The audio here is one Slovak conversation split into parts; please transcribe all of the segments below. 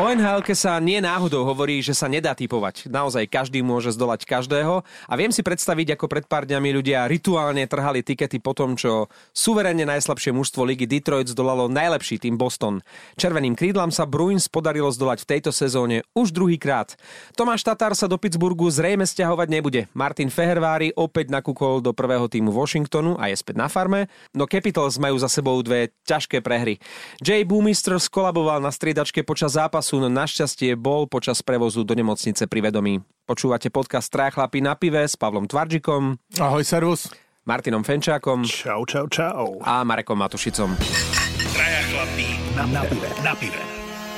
O nhl sa nie náhodou hovorí, že sa nedá typovať. Naozaj každý môže zdolať každého a viem si predstaviť, ako pred pár dňami ľudia rituálne trhali tikety po tom, čo suverenne najslabšie mužstvo ligy Detroit zdolalo najlepší tým Boston. Červeným krídlam sa Bruins podarilo zdolať v tejto sezóne už druhýkrát. Tomáš Tatar sa do Pittsburghu zrejme stiahovať nebude. Martin Fehervári opäť nakúkol do prvého týmu Washingtonu a je späť na farme, no Capitals majú za sebou dve ťažké prehry. Jay Boomister skolaboval na striedačke počas zápasu Sun našťastie bol počas prevozu do nemocnice pri vedomí. Počúvate podcast Traja chlapí na pive s Pavlom Tvarčikom. Ahoj, servus. Martinom Fenčákom. Čau, čau, čau. A Marekom Matušicom. Traja chlapí na, na pive. Na pive.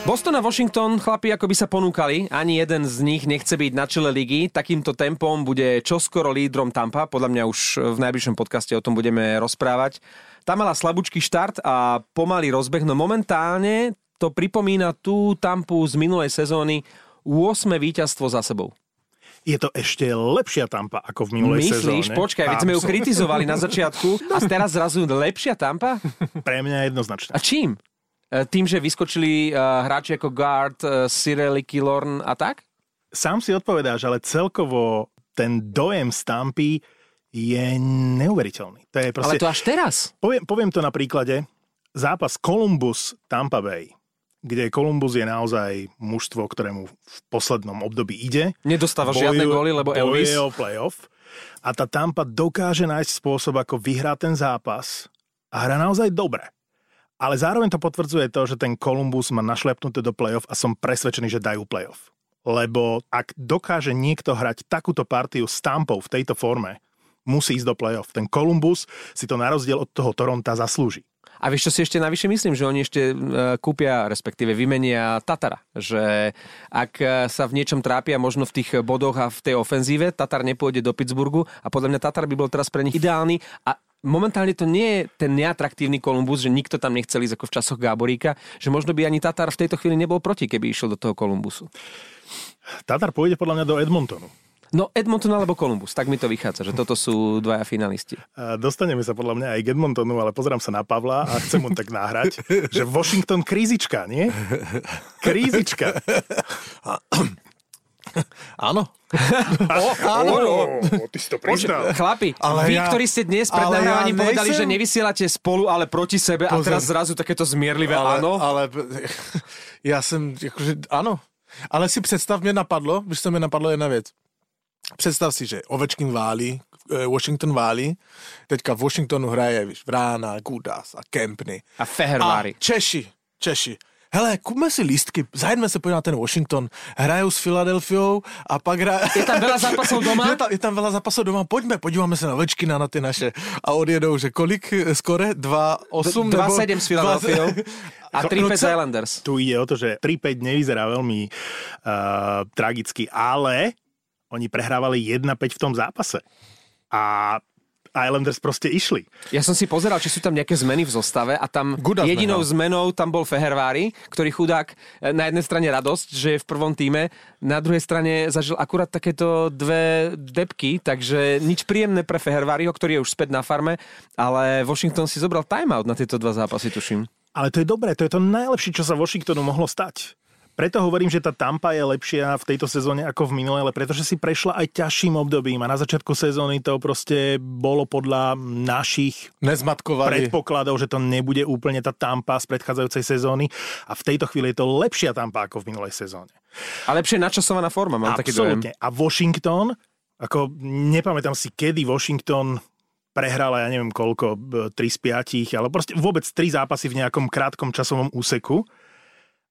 Boston a Washington, chlapi, ako by sa ponúkali, ani jeden z nich nechce byť na čele ligy. Takýmto tempom bude čoskoro lídrom Tampa, podľa mňa už v najbližšom podcaste o tom budeme rozprávať. Tam mala slabúčky štart a pomalý rozbeh, no momentálne to pripomína tú Tampu z minulej sezóny 8. víťazstvo za sebou. Je to ešte lepšia Tampa ako v minulej Myslíš? sezóne. Myslíš? Počkaj, veď sme ju kritizovali na začiatku a teraz zrazu lepšia Tampa? Pre mňa jednoznačne. A čím? E, tým, že vyskočili uh, hráči ako Guard, uh, Cirelli, Killorn a tak? Sám si odpovedáš, ale celkovo ten dojem z Tampy je neuveriteľný. To je proste... Ale to až teraz. Poviem, poviem to na príklade. Zápas Columbus Tampa Bay kde Columbus je naozaj mužstvo, ktorému v poslednom období ide. Nedostáva boju, žiadne góly, lebo Elvis. o playoff. A tá Tampa dokáže nájsť spôsob, ako vyhrať ten zápas a hra naozaj dobre. Ale zároveň to potvrdzuje to, že ten Columbus má našlepnuté do playoff a som presvedčený, že dajú playoff. Lebo ak dokáže niekto hrať takúto partiu s Tampou v tejto forme, musí ísť do playoff. Ten Columbus si to na rozdiel od toho Toronta zaslúži. A vieš, čo si ešte navyše myslím, že oni ešte e, kúpia, respektíve vymenia Tatara. Že ak e, sa v niečom trápia možno v tých bodoch a v tej ofenzíve, Tatar nepôjde do Pittsburghu a podľa mňa Tatar by bol teraz pre nich ideálny a momentálne to nie je ten neatraktívny Kolumbus, že nikto tam nechcel ísť ako v časoch Gáboríka, že možno by ani Tatar v tejto chvíli nebol proti, keby išiel do toho Kolumbusu. Tatar pôjde podľa mňa do Edmontonu. No Edmonton alebo Columbus, tak mi to vychádza, že toto sú dvaja finalisti. Dostaneme sa podľa mňa aj k Edmontonu, ale pozerám sa na Pavla a chcem mu tak nahrať, že Washington krízička, nie? Krízička. Áno. o, áno. O, o, ty si to priznal. Chlapi, ale vy, ja, ktorí ste dnes pred nahrávaním ja povedali, že nevysielate spolu, ale proti sebe Pozor. a teraz zrazu takéto zmierlivé ale, áno. Ale ja som, akože, áno. Ale si představ, mě napadlo, když se mi napadlo jedna věc. Představ si, že Ovečkin válí, eh, Washington válí, teďka v Washingtonu hraje, víš, Vrána, Gudas a Kempny. A Fehervári. A Češi, Češi. Hele, kúpme si lístky, zajdeme sa podívať na ten Washington. Hrajú s Filadelfiou a pak hra... Je tam veľa zápasov doma? Je tam, je tam veľa zápasov doma, poďme, podívame sa na Ovečkina, na tie naše. A odjedou, že kolik skore? 2-8? 2-7 s Filadelfiou. A 3-5 Islanders. Tu ide o to, že 3-5 nevyzerá veľmi uh, tragicky, ale oni prehrávali 1-5 v tom zápase. A Islanders proste išli. Ja som si pozeral, či sú tam nejaké zmeny v zostave a tam Guda jedinou zmenou tam bol Fehervári, ktorý chudák e, na jednej strane radosť, že je v prvom týme, na druhej strane zažil akurát takéto dve depky, takže nič príjemné pre Feherváriho, ktorý je už späť na farme, ale Washington si zobral timeout na tieto dva zápasy, tuším. Ale to je dobré, to je to najlepšie, čo sa Washingtonu mohlo stať. Preto hovorím, že tá Tampa je lepšia v tejto sezóne ako v minulej, ale pretože si prešla aj ťažším obdobím a na začiatku sezóny to proste bolo podľa našich predpokladov, že to nebude úplne tá Tampa z predchádzajúcej sezóny a v tejto chvíli je to lepšia Tampa ako v minulej sezóne. A lepšie načasovaná forma, mám Absolutne. taký dojem. A Washington, ako nepamätám si, kedy Washington prehrala, ja neviem koľko, 3 z 5, ale proste vôbec 3 zápasy v nejakom krátkom časovom úseku.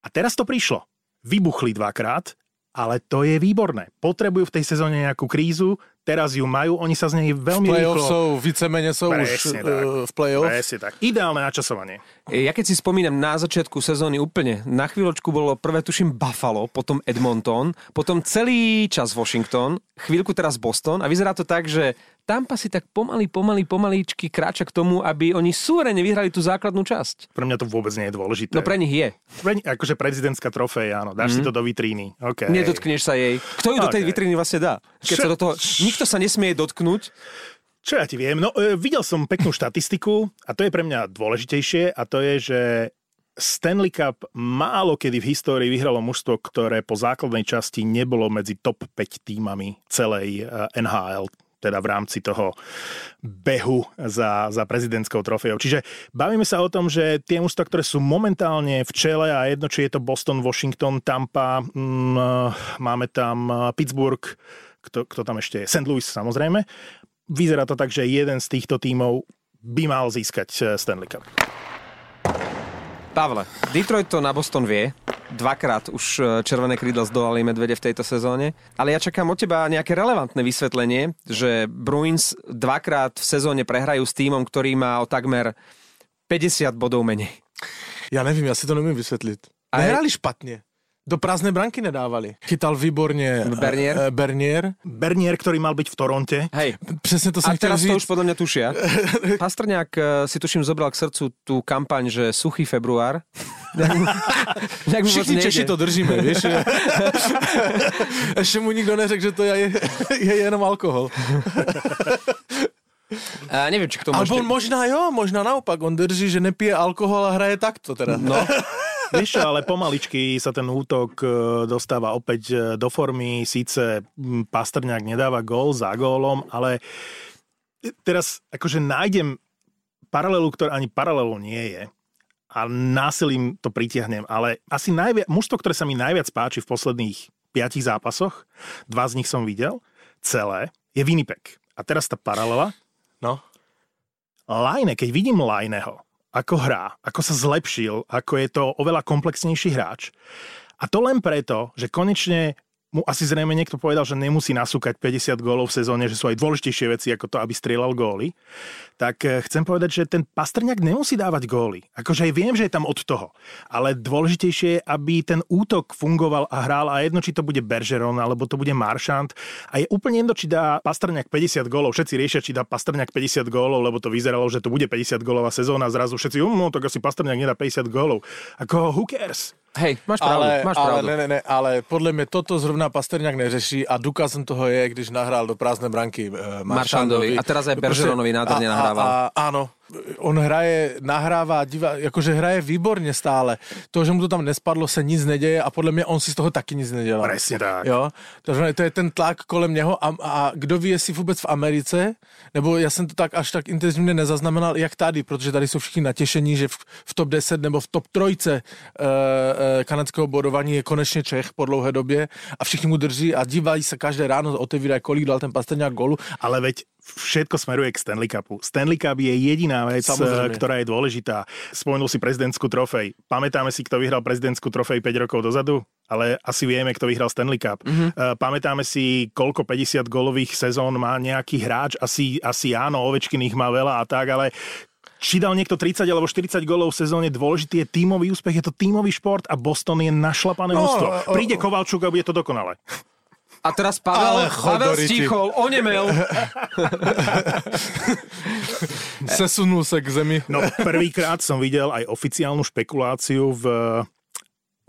A teraz to prišlo vybuchli dvakrát, ale to je výborné. Potrebujú v tej sezóne nejakú krízu, teraz ju majú, oni sa z nej veľmi v rýchlo... sú, vícemene sú Presne už tak. Uh, v play-off. Presne tak. Ideálne načasovanie. Ja keď si spomínam na začiatku sezóny úplne, na chvíľočku bolo prvé tuším Buffalo, potom Edmonton, potom celý čas Washington, chvíľku teraz Boston a vyzerá to tak, že Tampa si tak pomaly, pomaly, pomalíčky kráča k tomu, aby oni súrene vyhrali tú základnú časť. Pre mňa to vôbec nie je dôležité. No pre nich je. Pre, akože prezidentská trofej, áno. Dáš mm. si mhm. to do vitríny. Okay. Nedotkneš sa jej. Kto ju okay. do tej vitríny vlastne dá? Keď Čo? sa do toho... Nikto sa nesmie dotknúť. Čo ja ti viem? No, e, videl som peknú štatistiku a to je pre mňa dôležitejšie a to je, že Stanley Cup málo kedy v histórii vyhralo mužstvo, ktoré po základnej časti nebolo medzi top 5 týmami celej eh, NHL teda v rámci toho behu za, za prezidentskou trofejou. Čiže bavíme sa o tom, že tie mužstva, ktoré sú momentálne v čele a jedno, či je to Boston, Washington, Tampa, mm, máme tam eh, Pittsburgh, kto, kto tam ešte je, St. Louis samozrejme. Vyzerá to tak, že jeden z týchto tímov by mal získať eh, Stanley Cup. Pavle, Detroit to na Boston vie. Dvakrát už e, červené krídla zdolali medvede v tejto sezóne. Ale ja čakám od teba nejaké relevantné vysvetlenie, že Bruins dvakrát v sezóne prehrajú s týmom, ktorý má o takmer 50 bodov menej. Ja nevím, ja si to nevím vysvětlit. A je- Nehrali špatně. Do prázdné branky nedávali. Chytal výborně Bernier? eh, Bernier. Bernier, ktorý mal byť v Toronte, Hej, Přesně to a jsem chtěl teraz to už podľa mňa tušia. Pastrňák e, si tuším zobral k srdcu tú kampaň, že suchý február. Moc Všichni nejde. Češi to držíme, víš? Ještě mu nikdo neřekl, že to je, je jenom alkohol. A neviem, či k tomu Alebo ešte... on možná jo, možná naopak. On drží, že nepije alkohol a hraje takto teda. No, Vieš ale pomaličky sa ten útok e, dostáva opäť e, do formy. Síce mm, Pastrňák nedáva gól za gólom, ale teraz akože nájdem paralelu, ktorá ani paralelu nie je a násilím to pritiahnem, ale asi najviac, mužstvo, ktoré sa mi najviac páči v posledných piatich zápasoch, dva z nich som videl, celé, je Winnipeg. A teraz tá paralela, No. Lajne, keď vidím Lajneho, ako hrá, ako sa zlepšil, ako je to oveľa komplexnejší hráč. A to len preto, že konečne mu asi zrejme niekto povedal, že nemusí nasúkať 50 gólov v sezóne, že sú aj dôležitejšie veci ako to, aby strieľal góly. Tak eh, chcem povedať, že ten Pastrňák nemusí dávať góly. Akože aj viem, že je tam od toho. Ale dôležitejšie je, aby ten útok fungoval a hral a jedno, či to bude Bergeron alebo to bude Maršant. A je úplne jedno, či dá Pastrňák 50 gólov. Všetci riešia, či dá Pastrňák 50 gólov, lebo to vyzeralo, že to bude 50 gólová sezóna. Zrazu všetci, um, no tak asi Pastrňák nedá 50 gólov. Ako who cares? Hej, máš pravdu, Ale, máš ale pravdu. ne, ne, ne, ale podle mě toto zrovna Pasterňák neřeší a důkazem toho je, když nahrál do prázdné branky uh, Maršandovi. A teraz aj Bergeronovi nádherne nahrával. A, a, áno, on hraje, nahrává, divá, jakože hraje výborně stále. To, že mu to tam nespadlo, se nic neděje a podle mě on si z toho taky nic nedělá. Presne tak. Jo, takže to je ten tlak kolem něho a, a kdo ví, jestli vůbec v Americe, nebo já jsem to tak až tak intenzivně nezaznamenal, jak tady, protože tady jsou všichni natěšení, že v, v top 10 nebo v top trojce e, e, kanadského bodování je konečně Čech po dlouhé době a všichni mu drží a dívají se každé ráno, otevírají, kolik dal ten Pastrňák golu. Ale veď všetko smeruje k Stanley Cupu. Stanley Cup je jediná vec, Samozrejme. eh, ktorá je dôležitá. Spomenul si prezidentskú trofej. Pamätáme si, kto vyhral prezidentskú trofej 5 rokov dozadu? Ale asi vieme, kto vyhral Stanley Cup. Mm-hmm. Pamätáme si, koľko 50 golových sezón má nejaký hráč? Asi, asi áno, Ovečkin ich má veľa a tak, ale či dal niekto 30 alebo 40 golov v sezóne, dôležitý je tímový úspech, je to tímový šport a Boston je našlapané No, mužstvo. o- o- Príde Kovalčuk a bude to dokonale. A teraz Pavel, Ale Pavel stichol, onemel. Sesunul se k zemi. No prvýkrát som videl aj oficiálnu špekuláciu v...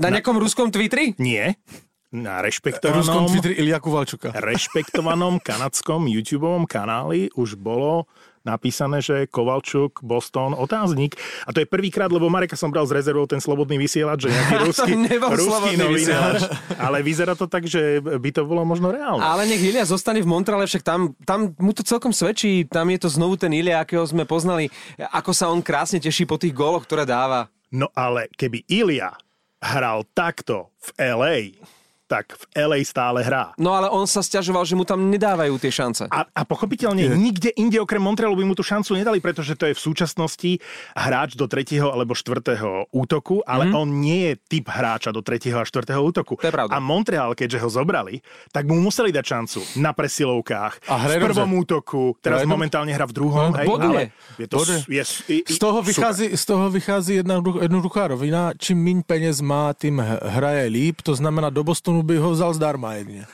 Na nejakom ruskom Twitteri? Nie, na Ruskom rešpektovanom, Twitteri Ilja Kuvalčuka. rešpektovanom kanadskom YouTubeovom kanáli už bolo napísané, že Kovalčuk, Boston, otáznik. A to je prvýkrát, lebo Mareka som bral z rezervou ten slobodný vysielač, že nejaký ruský, ruský novináč. Ale vyzerá to tak, že by to bolo možno reálne. Ale nech Ilia zostane v Montreale, však tam, tam mu to celkom svedčí. Tam je to znovu ten Ilia, akého sme poznali. Ako sa on krásne teší po tých góloch, ktoré dáva. No ale keby Ilia hral takto v LA, tak v LA stále hrá. No ale on sa stiažoval, že mu tam nedávajú tie šance. A, a pochopiteľne nikde inde okrem Montrealu by mu tú šancu nedali, pretože to je v súčasnosti hráč do tretieho alebo štvrtého útoku, ale mm. on nie je typ hráča do tretieho a štvrtého útoku. To je pravda. A Montreal, keďže ho zobrali, tak mu museli dať šancu na presilovkách, A v prvom dobře. útoku, teraz dobře. momentálne hra v druhom. No, hej, ale je to, Boduje. je, je, Z toho, vychází, z toho vychází jedna jednoduchá rovina. Čím míň peněz má, tím h- hraje líp. To znamená, do Bostonu by ho vzal zdarma jedně.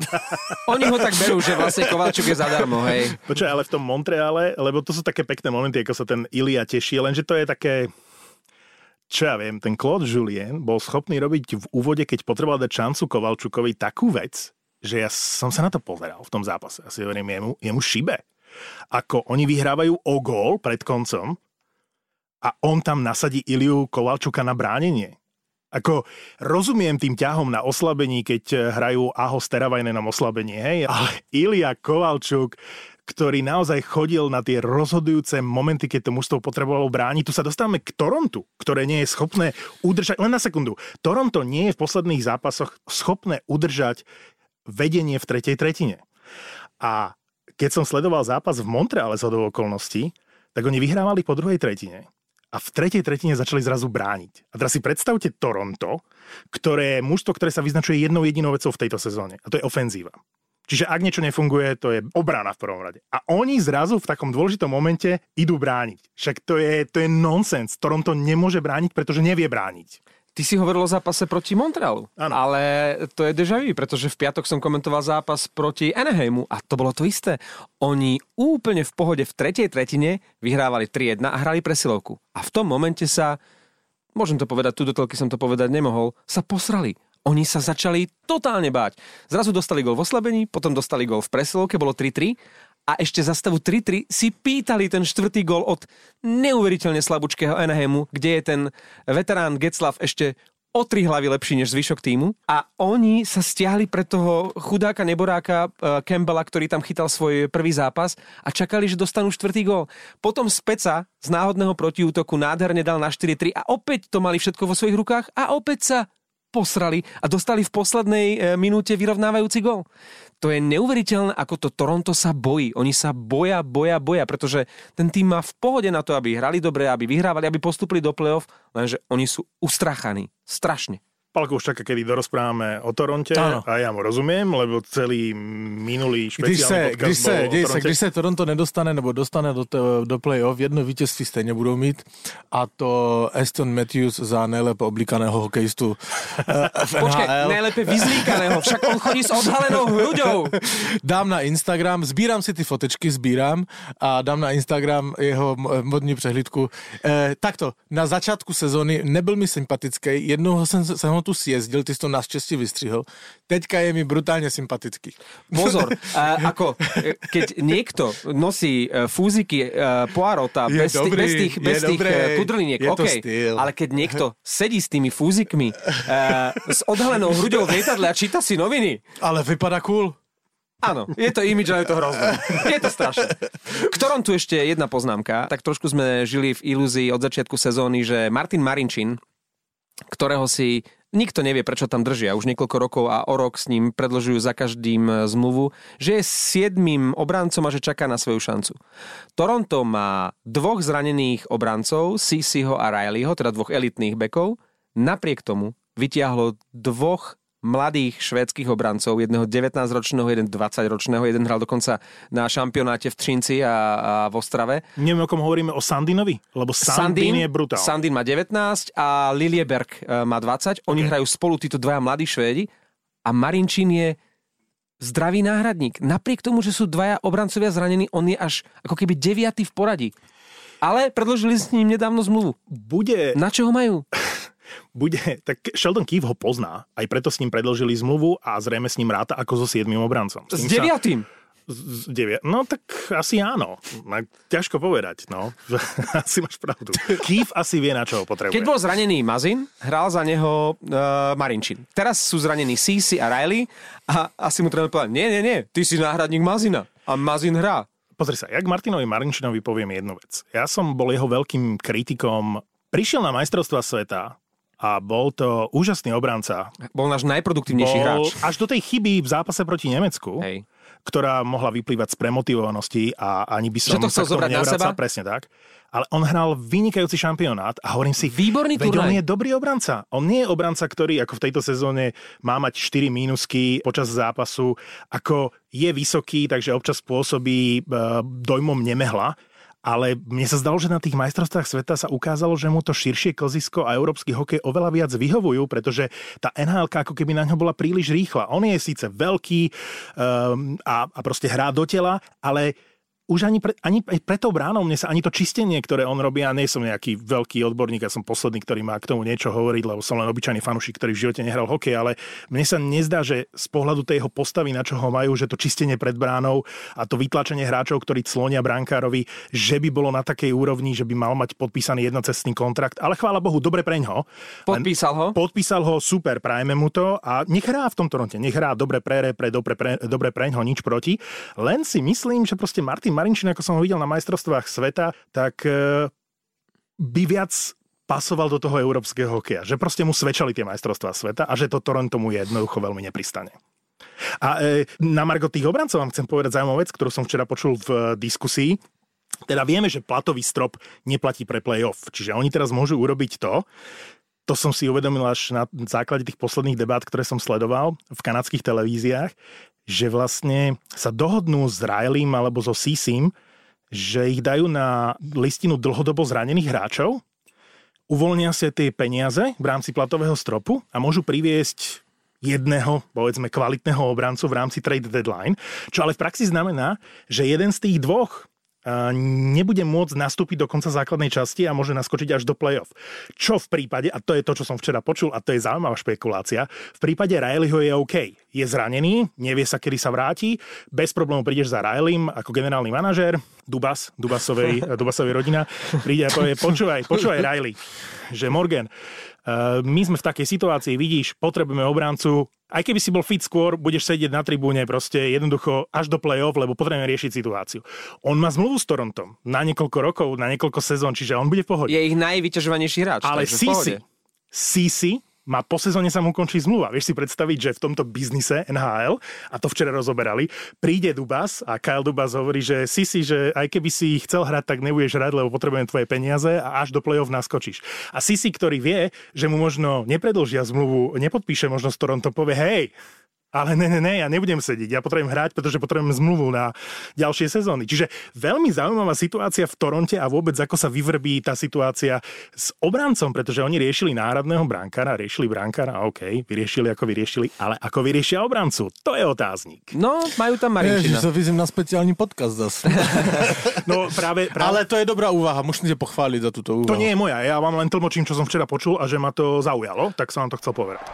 Oni ho tak berú, že vlastne Kovalčuk je zadarmo, hej. Počkaj, ale v tom Montreale, lebo to sú také pekné momenty, ako sa ten Ilia teší, lenže to je také, čo ja viem, ten Claude Julien bol schopný robiť v úvode, keď potreboval dať šancu Kovalčukovi takú vec, že ja som sa na to pozeral v tom zápase. Ja si hovorím, jemu, jemu šibe. Ako oni vyhrávajú o gól pred koncom a a on tam nasadí Iliu Kovalčuka na bránenie. Ako rozumiem tým ťahom na oslabení, keď eh, hrajú Aho s Teravajnenom oslabenie, hej, ale Ilia Kovalčuk, ktorý naozaj chodil na tie rozhodujúce momenty, keď to mužstvo potrebovalo brániť. Tu sa dostávame k Torontu, ktoré nie je schopné udržať, len na sekundu, Toronto nie je v posledných zápasoch schopné udržať vedenie v tretej tretine. A keď som sledoval zápas v Montreale z okolností, tak oni vyhrávali po druhej tretine a v tretej tretine začali zrazu brániť. A teraz si predstavte Toronto, ktoré je mužstvo, ktoré sa vyznačuje jednou jedinou vecou v tejto sezóne. A to je ofenzíva. Čiže ak niečo nefunguje, to je obrana v prvom rade. A oni zrazu v takom dôležitom momente idú brániť. Však to je, to je nonsens. Toronto nemôže brániť, pretože nevie brániť. Ty si hovoril o zápase proti Montrealu, Áno. ale to je deja vu, pretože v piatok som komentoval zápas proti Anaheimu a to bolo to isté. Oni úplne v pohode v tretej tretine vyhrávali 3-1 a hrali presilovku. A v tom momente sa, môžem to povedať, tu do telky som to povedať nemohol, sa posrali. Oni sa začali totálne báť. Zrazu dostali gol v oslabení, potom dostali gol v presilovke, bolo 3-3 a ešte za stavu 3-3 si pýtali ten štvrtý gol od neuveriteľne slabúčkého Anaheimu, kde je ten veterán Getzlav ešte o tri hlavy lepší než zvyšok týmu a oni sa stiahli pre toho chudáka neboráka uh, Campbella, ktorý tam chytal svoj prvý zápas a čakali, že dostanú štvrtý gól. Potom Speca z náhodného protiútoku nádherne dal na 4-3 a opäť to mali všetko vo svojich rukách a opäť sa posrali a dostali v poslednej e, minúte vyrovnávajúci gol. To je neuveriteľné, ako to Toronto sa bojí. Oni sa boja, boja, boja, pretože ten tým má v pohode na to, aby hrali dobre, aby vyhrávali, aby postupili do play-off, lenže oni sú ustrachaní. Strašne. Palko už čaká, kedy dorozprávame o Toronte Áno. a ja mu rozumiem, lebo celý minulý Když špeciálny se, podcast když, se, děj se, když se Toronto nedostane nebo dostane do, to, do play-off, jedno vítězství stejně budou mít a to Aston Matthews za nejlépe oblíkaného hokejistu eh, v Počkaj, NHL. najlepšie vyzlíkaného, však on chodí s odhalenou hruďou. Dám na Instagram, sbírám si ty fotečky, sbírám a dám na Instagram jeho mo- modní přehlídku. Eh, takto, na začátku sezóny nebyl mi sympatický, jednoho jsem, jsem ho tu sjezdil, ty jsi to naštěstí vystřihl. Teďka je mi brutálně sympatický. Pozor, a, ako, keď niekto nosí e, fúziky e, Poirota Je bez, dobrý, bez tých, bez tých e, kudrliniek, je to OK, styl. ale keď niekto sedí s tými fúzikmi e, s odhalenou hruďou v lietadle a číta si noviny, Ale vypadá cool. Áno, je to imidž, ale je to hrozné. Je to strašné. K tu ešte jedna poznámka. Tak trošku sme žili v ilúzii od začiatku sezóny, že Martin Marinčin, ktorého si nikto nevie, prečo tam držia už niekoľko rokov a o rok s ním predložujú za každým e, zmluvu, že je siedmým obrancom a že čaká na svoju šancu. Toronto má dvoch zranených obrancov, Sisiho a Rileyho, teda dvoch elitných bekov. Napriek tomu vytiahlo dvoch mladých švédskych obrancov, jedného 19-ročného, jeden 20-ročného, jeden hral dokonca na šampionáte v Třinci a, a v Ostrave. Neviem, o kom hovoríme, o Sandinovi? Lebo Sandin, je brutál. Sandin má 19 a Lilieberg e, má 20. Oni hrajú spolu títo dvaja mladí Švédi a Marinčín je zdravý náhradník. Napriek tomu, že sú dvaja obrancovia zranení, on je až ako keby deviatý v poradí. Ale predložili s ním nedávno zmluvu. Bude, Na čo ho majú? bude, tak Sheldon Keefe ho pozná, aj preto s ním predložili zmluvu a zrejme s ním ráta ako so siedmým obrancom. S sa- deviatým. Z devia... No tak asi áno. No, ťažko povedať, no. asi máš pravdu. Keefe asi vie, na čo ho potrebuje. Keď bol zranený Mazin, hral za neho uh, Marinčin. Teraz sú zranení Sisi a Riley a asi mu treba povedať, nie, nie, nie, ty si náhradník Mazina a Mazin hrá. Pozri sa, jak Martinovi Marinčinovi poviem jednu vec. Ja som bol jeho veľkým kritikom. Prišiel na majstrovstva sveta a bol to úžasný obranca. Bol náš najproduktívnejší Bol hráč. až do tej chyby v zápase proti Nemecku, Hej. ktorá mohla vyplývať z premotivovanosti a ani by som Že to chcel zobrať na seba? Presne tak. Ale on hral vynikajúci šampionát a hovorím si, Výborný veď on turnaj. je dobrý obranca. On nie je obranca, ktorý ako v tejto sezóne má mať 4 mínusky počas zápasu, ako je vysoký, takže občas spôsobí e, dojmom nemehla, ale mne sa zdalo, že na tých majstrovstvách sveta sa ukázalo, že mu to širšie klzisko a európsky hokej oveľa viac vyhovujú, pretože tá NHL ako keby na ňo bola príliš rýchla. On je síce veľký um, a, a proste hrá do tela, ale už ani, pre, ani pre tou bránou, mne sa ani to čistenie, ktoré on robí, ja nie som nejaký veľký odborník, ja som posledný, ktorý má k tomu niečo hovoriť, lebo som len obyčajný fanúšik, ktorý v živote nehral hokej, ale mne sa nezdá, že z pohľadu tej jeho postavy, na čo ho majú, že to čistenie pred bránou a to vytlačenie hráčov, ktorí clonia brankárovi, že by bolo na takej úrovni, že by mal mať podpísaný jednocestný kontrakt, ale chvála Bohu, dobre preňho. Podpísal ho? Podpísal ho, super, prajme mu to a nech hrá v tom Toronte, nech hrá dobre pre, pre, dobre, pre, dobre preňho, nič proti. Len si myslím, že proste Martin Marinčin, ako som ho videl na majstrovstvách sveta, tak e, by viac pasoval do toho európskeho hokeja. Že proste mu svedčali tie majstrovstvá sveta a že to Toronto mu jednoducho veľmi nepristane. A e, na Margo tých obrancov vám chcem povedať zaujímavú vec, ktorú som včera počul v diskusii. Teda vieme, že platový strop neplatí pre playoff. Čiže oni teraz môžu urobiť to, to som si uvedomil až na základe tých posledných debát, ktoré som sledoval v kanadských televíziách, že vlastne sa dohodnú s Rileym alebo so Sisim, že ich dajú na listinu dlhodobo zranených hráčov, uvoľnia si tie peniaze v rámci platového stropu a môžu priviesť jedného, povedzme, kvalitného obrancu v rámci trade deadline, čo ale v praxi znamená, že jeden z tých dvoch nebude môcť nastúpiť do konca základnej časti a môže naskočiť až do play-off. Čo v prípade, a to je to, čo som včera počul, a to je zaujímavá špekulácia, v prípade Rileyho je OK. Je zranený, nevie sa, kedy sa vráti, bez problémov prídeš za Rileym ako generálny manažér, Dubas, Dubasovej, Dubasovej rodina, príde a povie, počúvaj, počúvaj Riley, že Morgan, my sme v takej situácii, vidíš, potrebujeme obrancu, aj keby si bol fit skôr, budeš sedieť na tribúne proste jednoducho až do play-off, lebo potrebujeme riešiť situáciu. On má zmluvu s Torontom na niekoľko rokov, na niekoľko sezón, čiže on bude v pohode. Je ich najvyťažovanejší hráč. Ale Sisi, Sisi má po sezóne sa mu končí zmluva. Vieš si predstaviť, že v tomto biznise NHL, a to včera rozoberali, príde Dubas a Kyle Dubas hovorí, že si si, že aj keby si chcel hrať, tak nebudeš hrať, lebo potrebujem tvoje peniaze a až do play-off naskočíš. A Sisi, ktorý vie, že mu možno nepredlžia zmluvu, nepodpíše možno s Toronto, povie, hej, ale ne, ne, ne, ja nebudem sedieť, ja potrebujem hrať, pretože potrebujem zmluvu na ďalšie sezóny. Čiže veľmi zaujímavá situácia v Toronte a vôbec ako sa vyvrbí tá situácia s obrancom, pretože oni riešili náhradného brankára, riešili brankára, OK, vyriešili ako vyriešili, ale ako vyriešia obrancu, to je otáznik. No, majú tam Marinčina. Ježiš, vyzím na speciálny podcast zase. no práve, práve... Ale to je dobrá úvaha, musím ťa pochváliť za túto úvahu. To nie je moja, ja vám len tlmočím, čo som včera počul a že ma to zaujalo, tak som vám to chcel povedať.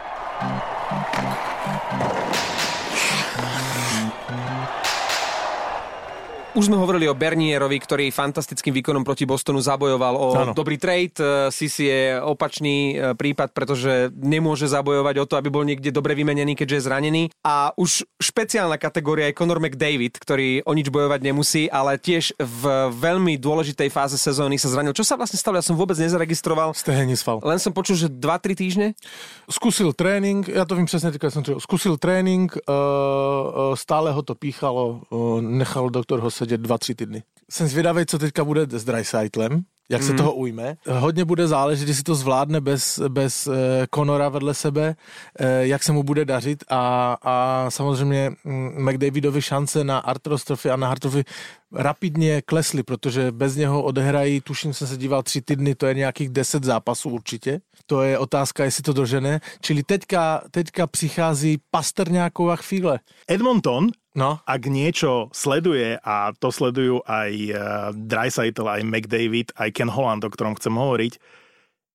Už sme hovorili o Bernierovi, ktorý fantastickým výkonom proti Bostonu zabojoval o ano. dobrý trade. Sisi je opačný e, prípad, pretože nemôže zabojovať o to, aby bol niekde dobre vymenený, keďže je zranený. A už špeciálna kategória je Conor McDavid, ktorý o nič bojovať nemusí, ale tiež v veľmi dôležitej fáze sezóny sa zranil. Čo sa vlastne stalo? Ja som vôbec nezaregistroval. Stehenisval. Len som počul, že 2-3 týždne? Skúsil tréning, ja to vím přesne, som čo, skúsil tréning, uh, stále ho to píchalo, nechal doktor ho sedět dva, tři týdny. Jsem zvědavý, co teďka bude s Dreisaitlem, jak mm. se toho ujme. Hodně bude záležet, jestli to zvládne bez, bez eh, Conora vedle sebe, eh, jak se mu bude dařit a, a samozřejmě mm, McDavidovi šance na artrostrofy a na Hartrofy rapidně klesly, protože bez něho odehrají, tuším, jsem se díval tři týdny, to je nějakých deset zápasů určitě. To je otázka, jestli to dožene. Čili teďka, teďka přichází Pasterňáková chvíle. Edmonton No. Ak niečo sleduje, a to sledujú aj uh, Dreisaitl, aj McDavid, aj Ken Holland, o ktorom chcem hovoriť,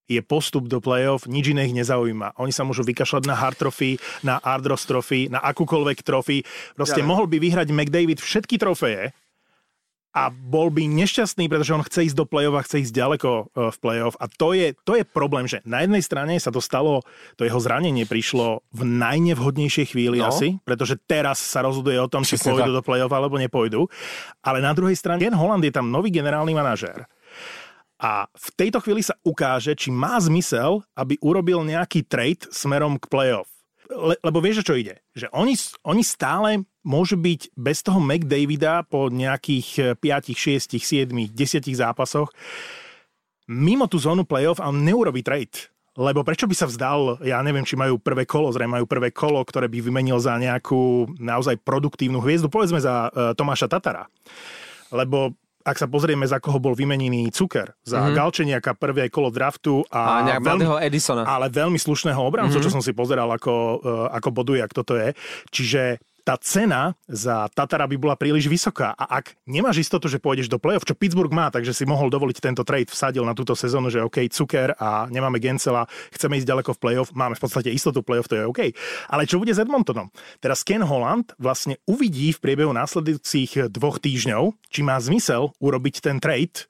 je postup do play-off, nič iné ich nezaujíma. Oni sa môžu vykašľať na hard trophy, na Ardros trophy, na akúkoľvek trophy. Proste ja, mohol by vyhrať McDavid všetky trofeje, a bol by nešťastný, pretože on chce ísť do play-off a chce ísť ďaleko e, v play-off. A to je, to je problém, že na jednej strane sa to stalo, to jeho zranenie prišlo v najnevhodnejšej chvíli no. asi, pretože teraz sa rozhoduje o tom, či pôjdu tak. do play-off alebo nepôjdu. Ale na druhej strane, Jen Holland je tam nový generálny manažér. A v tejto chvíli sa ukáže, či má zmysel, aby urobil nejaký trade smerom k play-off le, lebo vieš, čo ide? Že oni, oni stále môžu byť bez toho McDavida po nejakých 5, 6, 7, 10 zápasoch mimo tú zónu playoff a neurobi trade. Lebo prečo by sa vzdal, ja neviem, či majú prvé kolo, zrejme majú prvé kolo, ktoré by vymenil za nejakú naozaj produktívnu hviezdu, povedzme za uh, Tomáša Tatara. Lebo ak sa pozrieme, za koho bol vymenený Cuker, za mm-hmm. Galčeniaka prvé kolo draftu a, a veľmi, Edisona. ale veľmi slušného obrancu, mm-hmm. čo som si pozeral, ako, uh, ako boduje, ak toto je. Čiže tá cena za Tatara by bola príliš vysoká a ak nemáš istotu, že pôjdeš do play-off, čo Pittsburgh má, takže si mohol dovoliť tento trade, vsadil na túto sezónu, že OK, cuker a nemáme Gencela, chceme ísť ďaleko v play-off, máme v podstate istotu play-off, to je OK. Ale čo bude s Edmontonom? Teraz Ken Holland vlastne uvidí v priebehu následujúcich dvoch týždňov, či má zmysel urobiť ten trade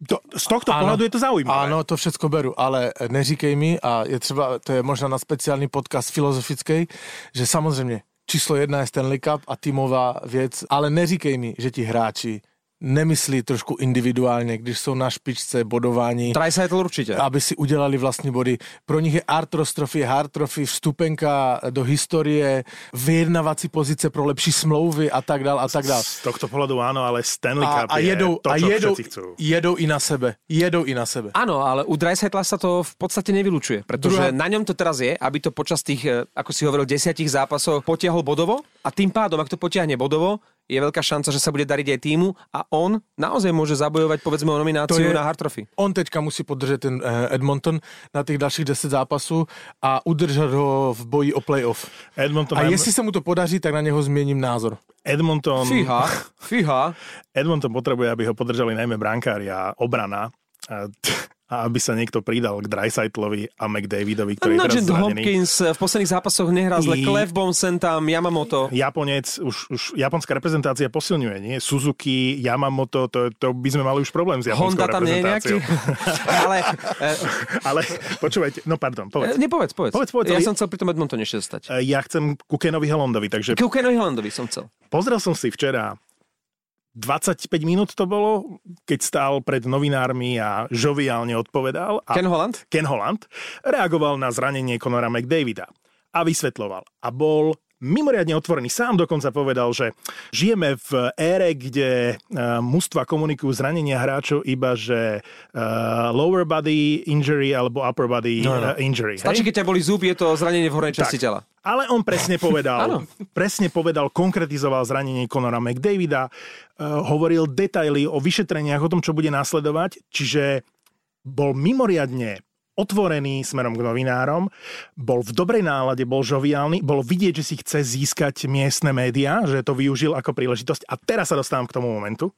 to, z tohto pohľadu je to zaujímavé. Áno, to všetko beru, ale neříkej mi, a je třeba, to je možná na speciální podcast filozofický, že samozřejmě číslo jedna je Stanley Cup a týmová věc, ale neříkej mi, že ti hráči nemyslí trošku individuálně, když jsou na špičce bodování. Tricycle určitě. Aby si udělali vlastní body. Pro nich je Artros Trophy, Hard Trophy, vstupenka do historie, vyjednavací pozice pro lepší smlouvy a tak dál a tak dál. Z tohto pohľadu áno, ale Stanley Cup a, a jedou, je to, a jedou, jedou i na sebe. Jedou i na sebe. Áno, ale u Dreisaitla sa to v podstate nevylučuje, pretože Druhá... na ňom to teraz je, aby to počas tých, eh, ako si hovoril, desiatich zápasov potiahol bodovo a tým pádom, ak to potiahne bodovo, je veľká šanca, že sa bude dariť aj týmu a on naozaj môže zabojovať povedzme o nomináciu je, na Hard Trophy. On teďka musí podržet ten eh, Edmonton na těch dalších 10 zápasů a udržet ho v boji o playoff. Edmonton a jestli se mu to podaří, tak na něho změním názor. Edmonton... Fíha, fíha. Edmonton potrebuje, aby ho podržali najmä brankári a obrana a aby sa niekto pridal k Dreisaitlovi a McDavidovi, ktorý no, je teraz zranený. Hopkins v posledných zápasoch nehrá zle, I... Clefbom sem tam, Yamamoto. Japonec, už, už japonská reprezentácia posilňuje, nie? Suzuki, Yamamoto, to, to by sme mali už problém s japonskou Honda tam nie je nejaký? ale, ale počúvajte, no pardon, povedz. Nepovedz, povedz. povedz, povedz ja som chcel pri tom Edmontone ešte zostať. Ja chcem ku Kenovi Helandovi, takže... Ku Kenovi som chcel. Pozrel som si včera 25 minút to bolo, keď stál pred novinármi a žoviálne odpovedal. A Ken Holland? Ken Holland reagoval na zranenie Conora McDavida a vysvetloval. A bol mimoriadne otvorený. Sám dokonca povedal, že žijeme v ére, kde uh, mužstva komunikujú zranenia hráčov iba, že uh, lower body injury alebo upper body no, no. Uh, injury. Stačí, keď ťa boli zub, je to zranenie v hornej časti tela. Ale on presne povedal, presne povedal, konkretizoval zranenie Conora McDavida, uh, hovoril detaily o vyšetreniach, o tom, čo bude následovať, čiže bol mimoriadne otvorený smerom k novinárom, bol v dobrej nálade, bol žoviálny, bol vidieť, že si chce získať miestne médiá, že to využil ako príležitosť. A teraz sa dostávam k tomu momentu.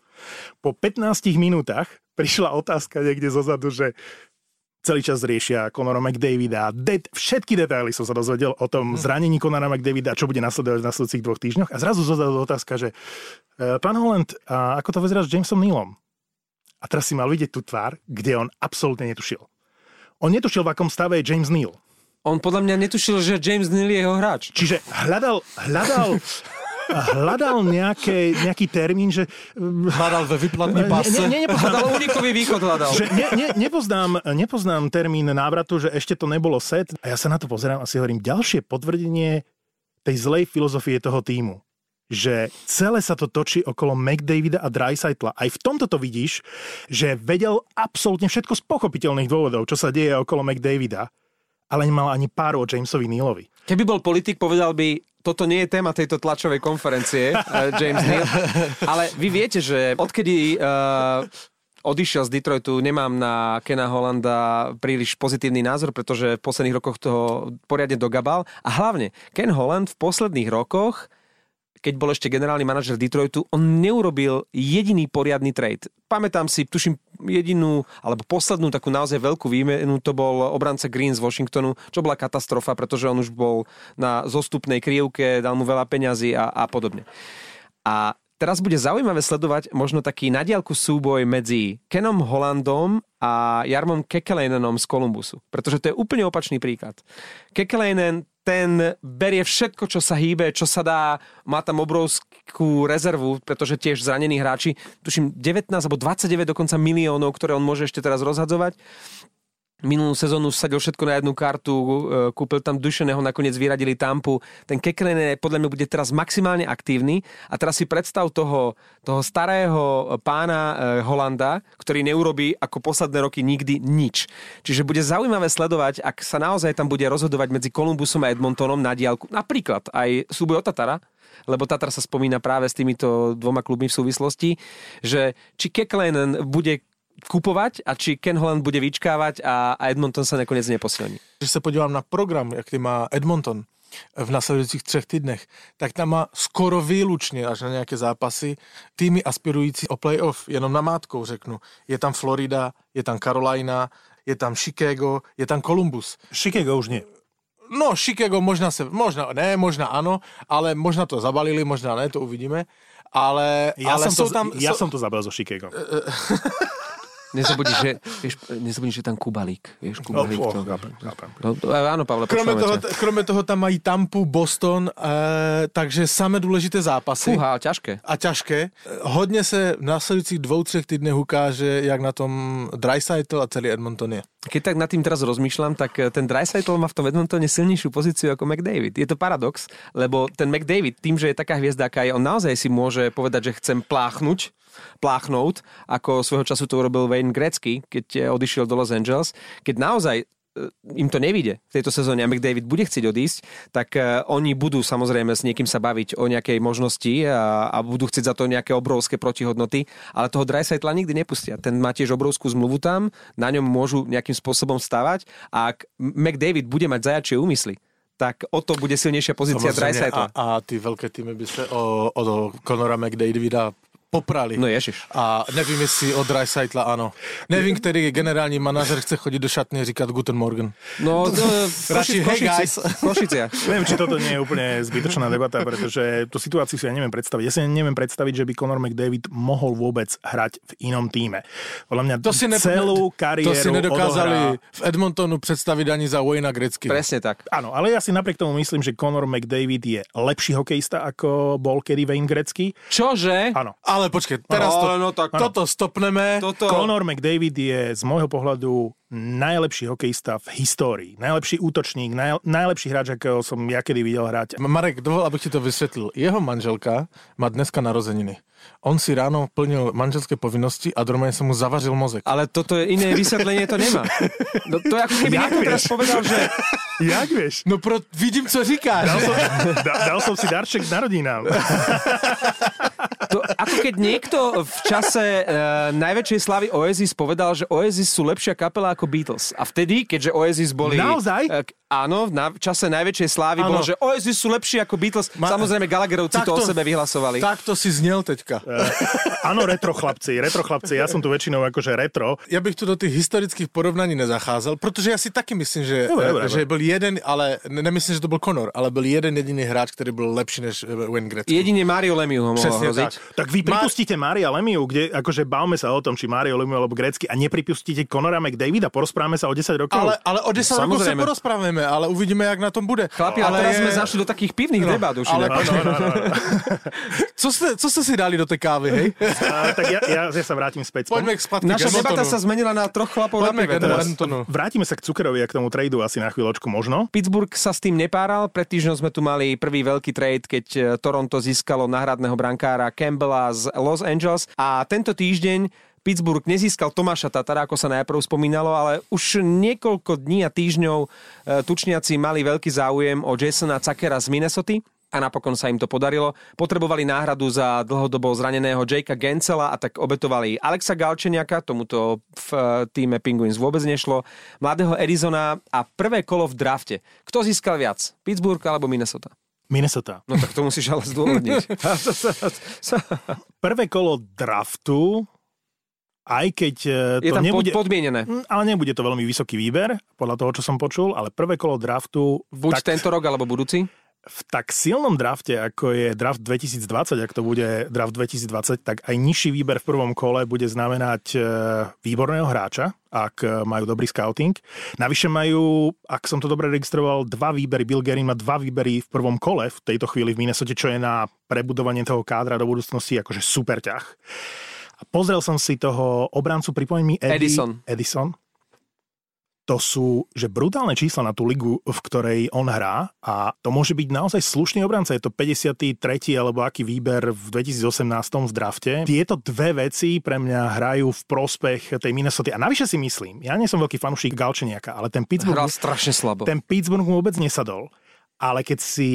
Po 15 minútach prišla otázka niekde zozadu, že celý čas riešia Conora McDavida. Det, všetky detaily som sa dozvedel o tom hm. zranení Conora McDavida, čo bude nasledovať v nasledujúcich dvoch týždňoch. A zrazu zozadu otázka, že e, pán Holland, a ako to vyzerá s Jamesom Nealom? A teraz si mal vidieť tú tvár, kde on absolútne netušil. On netušil, v akom stave je James Neal. On podľa mňa netušil, že James Neal je jeho hráč. Čiže hľadal, hľadal, hľadal nejaké, nejaký termín, že... Hľadal ve vyplatný pase. Ne, ne, ne, hľadal unikový východ hľadal. Že ne, ne, nepoznám, nepoznám termín návratu, že ešte to nebolo set. A ja sa na to pozerám a si hovorím, ďalšie potvrdenie tej zlej filozofie toho týmu že celé sa to točí okolo McDavida a Dreisaitla. Aj v tomto to vidíš, že vedel absolútne všetko z pochopiteľných dôvodov, čo sa deje okolo McDavida, ale nemal ani páru o Jamesovi Nealovi. Keby bol politik, povedal by, toto nie je téma tejto tlačovej konferencie, uh, James Neal. Ale vy viete, že odkedy uh, odišiel z Detroitu, nemám na Kena Hollanda príliš pozitívny názor, pretože v posledných rokoch toho poriadne dogabal. A hlavne, Ken Holland v posledných rokoch keď bol ešte generálny manažer Detroitu, on neurobil jediný poriadny trade. Pamätám si, tuším, jedinú, alebo poslednú takú naozaj veľkú výmenu, to bol obrance Green z Washingtonu, čo bola katastrofa, pretože on už bol na zostupnej krivke, dal mu veľa peňazí a, a podobne. A teraz bude zaujímavé sledovať možno taký nadialku súboj medzi Kenom Hollandom a Jarmom Kekelenenom z Kolumbusu. Pretože to je úplne opačný príklad. Kekelenen ten berie všetko, čo sa hýbe, čo sa dá, má tam obrovskú rezervu, pretože tiež zranení hráči, tuším 19 alebo 29 dokonca miliónov, ktoré on môže ešte teraz rozhadzovať minulú sezónu sadil všetko na jednu kartu, e, kúpil tam Dušeného, nakoniec vyradili Tampu. Ten Kekrene podľa mňa bude teraz maximálne aktívny a teraz si predstav toho, toho starého pána e, Holanda, ktorý neurobí ako posledné roky nikdy nič. Čiže bude zaujímavé sledovať, ak sa naozaj tam bude rozhodovať medzi Kolumbusom a Edmontonom na diálku. Napríklad aj súboj o Tatara, lebo Tatar sa spomína práve s týmito dvoma klubmi v súvislosti, že či Keklenen bude kupovať a či Ken Holland bude vyčkávať a, a Edmonton sa nakoniec neposilní. Když se podívám na program, jak ty má Edmonton, v nasledujících třech týdnech, tak tam má skoro výlučně až na nějaké zápasy týmy aspirující o playoff, jenom namátkou řeknu. Je tam Florida, je tam Carolina, je tam Chicago, je tam Columbus. Chicago už nie. No, Chicago možná se, možná ne, možná ano, ale možná to zabalili, možná ne, to uvidíme. Ale, Ja, ale som, to, tam... ja jsou, som to zabil so Chicago. Nezabudni, že, vieš, nezabudni, že tam Kubalík. Vieš, Kubalík. Oh, to... chápem, chápem. No, áno, Pavle, Kromě toho, ťa. kromě toho tam mají Tampu, Boston, eh, takže samé důležité zápasy. Fúha, ale ťažké. a ťažké. Hodně se v následujících dvou, třech týdnech ukáže, jak na tom Dreisaitl a celý Edmonton je. Keď tak nad tým teraz rozmýšľam, tak eh, ten Dreisaitl má v tom Edmontone silnejšiu pozíciu ako McDavid. Je to paradox, lebo ten McDavid, tým, že je taká hviezda, aká je, on naozaj si môže povedať, že chcem pláchnuť, pláchnúť, ako svojho času to urobil Wayne Gretzky, keď eh, odišiel do Los Angeles. Keď naozaj eh, im to nevíde v tejto sezóne a McDavid bude chcieť odísť, tak eh, oni budú samozrejme s niekým sa baviť o nejakej možnosti a, a budú chcieť za to nejaké obrovské protihodnoty, ale toho Dreisaitla nikdy nepustia. Ten má tiež obrovskú zmluvu tam, na ňom môžu nejakým spôsobom stavať a ak McDavid bude mať zajačie úmysly, tak o to bude silnejšia pozícia Dreisaitla. a, a ty velké týmy by se o, o Conora McDavida poprali. No ježiš. A nevím, jestli od Dreisaitla ano. Nevím, který generální manažer chce chodit do šatny a říkat Guten Morgen. No, no v, Radši, hey, guys. v Košiciach. Neviem, či toto nie je úplne zbytočná debata, pretože tú situáciu si ja neviem predstaviť. Ja si neviem predstaviť, že by Conor McDavid mohol vôbec hrať v inom týme. Podľa mňa To si, ne, celú to kariéru si nedokázali odohrá... v Edmontonu představit ani za Wayna Gretzky. Presne tak. Áno, ale ja si napriek tomu myslím, že Conor McDavid je lepší hokejista, ako bol kedy Wayne Gretzky. Čože? Áno. Ale počkej, teraz to, Ale no tak toto stopneme. toto... Conor McDavid je z môjho pohľadu najlepší hokejista v histórii. Najlepší útočník, naj, najlepší hráč, akého som ja kedy videl hrať. Marek, dovol, abych ti to vysvětlil. Jeho manželka má dneska narozeniny. On si ráno plnil manželské povinnosti a normálně se mu zavařil mozek. Ale toto je iné vysvetlenie to nemá. No, to je ako keby Jak niekto teraz povedal, že Jak vieš? No pro, vidím, co říkáš. Dal som, da, dal som si darček k narodinám. to, ako keď niekto v čase uh, najväčšej slavy Oasis povedal, že Oasis sú lepšia kapela ako Beatles. A vtedy, keďže Oasis boli... Naozaj? eh, k- áno, na, v čase najväčšej slávy Áno. bolo, že Oasis sú lepšie ako Beatles. Ma- Samozrejme, Gallagherovci to o sebe vyhlasovali. Tak to si zněl teďka. Áno, retro chlapci, retro chlapci, ja som tu väčšinou akože retro. Já bych tu do těch historických porovnání nezacházel, protože já si taky myslím, že, Dobre, dobre, že byl jeden, ale ne- nemyslím, že to byl Conor, ale byl jeden jediný hráč, který byl lepší než eh, Wayne Gretzky. Jedine Mario Lemieux ho mohol hroziť. tak. Tak vy pripustíte Mária Lemiu, kde akože bavme sa o tom, či Mário Lemiu alebo Grecky a nepripustíte Conora McDavida, porozprávame sa o 10 rokov. Ale, ale o 10 rokov se Samozrejme. porozprávame, ale uvidíme, jak na tom bude. Chlapi, ale teraz je- sme zašli do takých pivných No, debát už. ale-. No, no, no, no. Co jste, co jste si dali do té kávy, hej? A, tak ja, ja, ja sa vrátim späť. Poďme k spadky Naša debata sa zmenila na troch chlapov Poďme k teraz. Edmontonu. Vrátime sa k Cukerovi a k tomu tradu asi na chvíľočku možno. Pittsburgh sa s tým nepáral. Pred týždňom sme tu mali prvý veľký trade, keď e, Toronto získalo náhradného brankára Campbella z Los Angeles a tento týždeň Pittsburgh nezískal Tomáša Tatara, ako sa najprv spomínalo, ale už niekoľko dní a týždňov e, tučniaci mali veľký záujem o Jasona Cakera z Minnesota a napokon sa im to podarilo. Potrebovali náhradu za dlhodobo zraneného Jakea Gencela a tak obetovali Alexa Galčeniaka, tomuto v e, týme Penguins vôbec nešlo, mladého Arizona a prvé kolo v drafte. Kto získal viac? Pittsburgh alebo Minnesota? Minnesota. No tak to musíš ale zdôvodniť. Prvé kolo draftu, aj keď e, Je to tam nebude... pod, podmienené. Mm, Ale nebude to veľmi vysoký výber, podľa toho, čo som počul, ale prvé kolo draftu Buď tak, tento rok, alebo budúci. v tak silnom drafte, ako je draft 2020, ak to bude draft 2020, tak aj nižší výber v prvom kole bude znamenať e, výborného hráča, ak e, majú dobrý scouting. Navyše majú, ak som to dobre registroval, dva výbery. Bill Guerin má dva výbery v prvom kole v tejto chvíli v Minnesota, čo je na prebudovanie toho kádra do budúcnosti akože super ťah. A pozrel som si toho obrancu, pripomeň mi Eddie, Edison. Edison. To sú že brutálne čísla na tú ligu, v ktorej on hrá a to môže byť naozaj slušný obranca. Je to 53. alebo aký výber v 2018 v drafte. Tieto dve veci pre mňa hrajú v prospech tej Minnesota. A navyše si myslím, ja nie som veľký fanúšik Galčeniaka, ale ten Pittsburgh, Hral strašne slabo. ten Pittsburgh mu vôbec nesadol. Ale keď si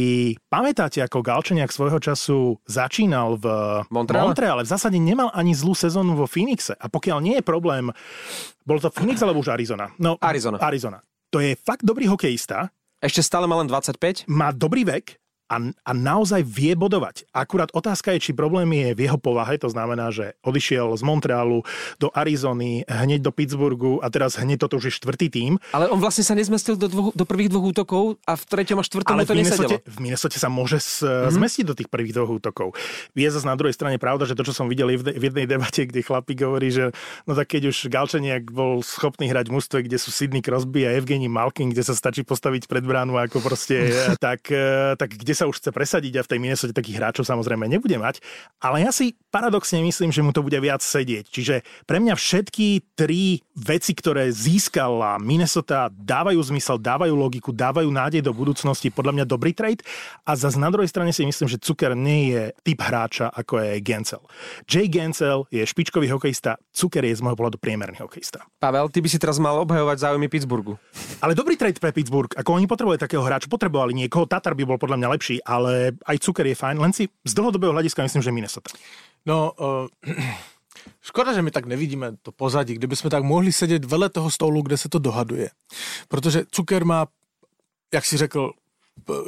pamätáte, ako Galčeniak svojho času začínal v Montreale? Montreale, v zásade nemal ani zlú sezónu vo Phoenixe. A pokiaľ nie je problém, bol to Phoenix alebo už Arizona? No, Arizona. Arizona. To je fakt dobrý hokejista, Ešte stále má len 25? Má dobrý vek, a, a naozaj vie bodovať. Akurát otázka je, či problém je v jeho povahe, to znamená, že odišiel z Montrealu do Arizony, hneď do Pittsburghu a teraz hneď toto už je štvrtý tým. Ale on vlastne sa nezmestil do, dvoch, do prvých dvoch útokov a v treťom a štvrtom Ale to v Minnesota, v Minnesota sa môže s, mm-hmm. zmestiť do tých prvých dvoch útokov. Je zase na druhej strane pravda, že to, čo som videl v, v jednej debate, kde chlapík hovorí, že no tak keď už Galčeniak bol schopný hrať v mústve, kde sú Sidney Crosby a Evgeny Malkin, kde sa stačí postaviť pred bránu ako proste, tak, eh, tak kde sa už chce presadiť a v tej Minnesota takých hráčov samozrejme nebude mať. Ale ja si paradoxne myslím, že mu to bude viac sedieť. Čiže pre mňa všetky tri veci, ktoré získala Minnesota, dávajú zmysel, dávajú logiku, dávajú nádej do budúcnosti. Podľa mňa dobrý trade. A zase na druhej strane si myslím, že Zucker nie je typ hráča, ako je Gensel. Jay Gensel je špičkový hokejista, Zucker je z môjho pohľadu priemerný hokejista. Pavel, ty by si teraz mal obhajovať záujmy Pittsburghu. Ale dobrý trade pre Pittsburgh. Ako oni potrebovali takého hráča, potrebovali niekoho. Tatar by bol podľa mňa lepší, ale aj Zucker je fajn. Len si z dlhodobého hľadiska myslím, že Minnesota. No, uh, škoda, že my tak nevidíme to pozadí, kdyby jsme tak mohli sedět vedle toho stolu, kde se to dohaduje. Protože Cuker má, jak si řekl,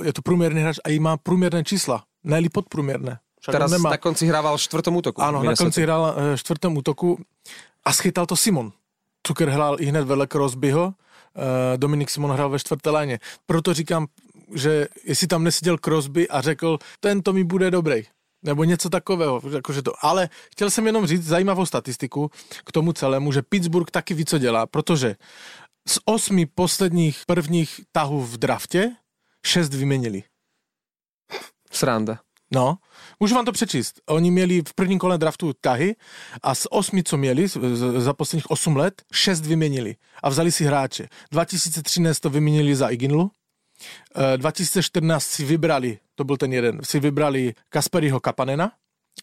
je to průměrný hráč a i má průměrné čísla, ne podprůměrné. Však Teraz nemá. na konci hrával v štvrtom útoku. Áno, na konci hrál eh, štvrtém útoku a schytal to Simon. Cuker hrál i hned vedle Crosbyho, eh, Dominik Simon hrál ve čtvrté léně. Proto říkám, že jestli tam neseděl Crosby a řekl, tento mi bude dobrý. Nebo něco takového. Jakože to. Ale chtěl jsem jenom říct zajímavou statistiku k tomu celému, že Pittsburgh taky ví, co dělá, protože z osmi posledních prvních tahů v draftě šest vyměnili. Sranda. No, můžu vám to přečíst. Oni měli v prvním kole draftu tahy a z osmi, co měli za posledních 8 let, šest vyměnili a vzali si hráče. 2013 to vyměnili za Iginlu, 2014 si vybrali, to byl ten jeden, si vybrali Kasperiho Kapanena,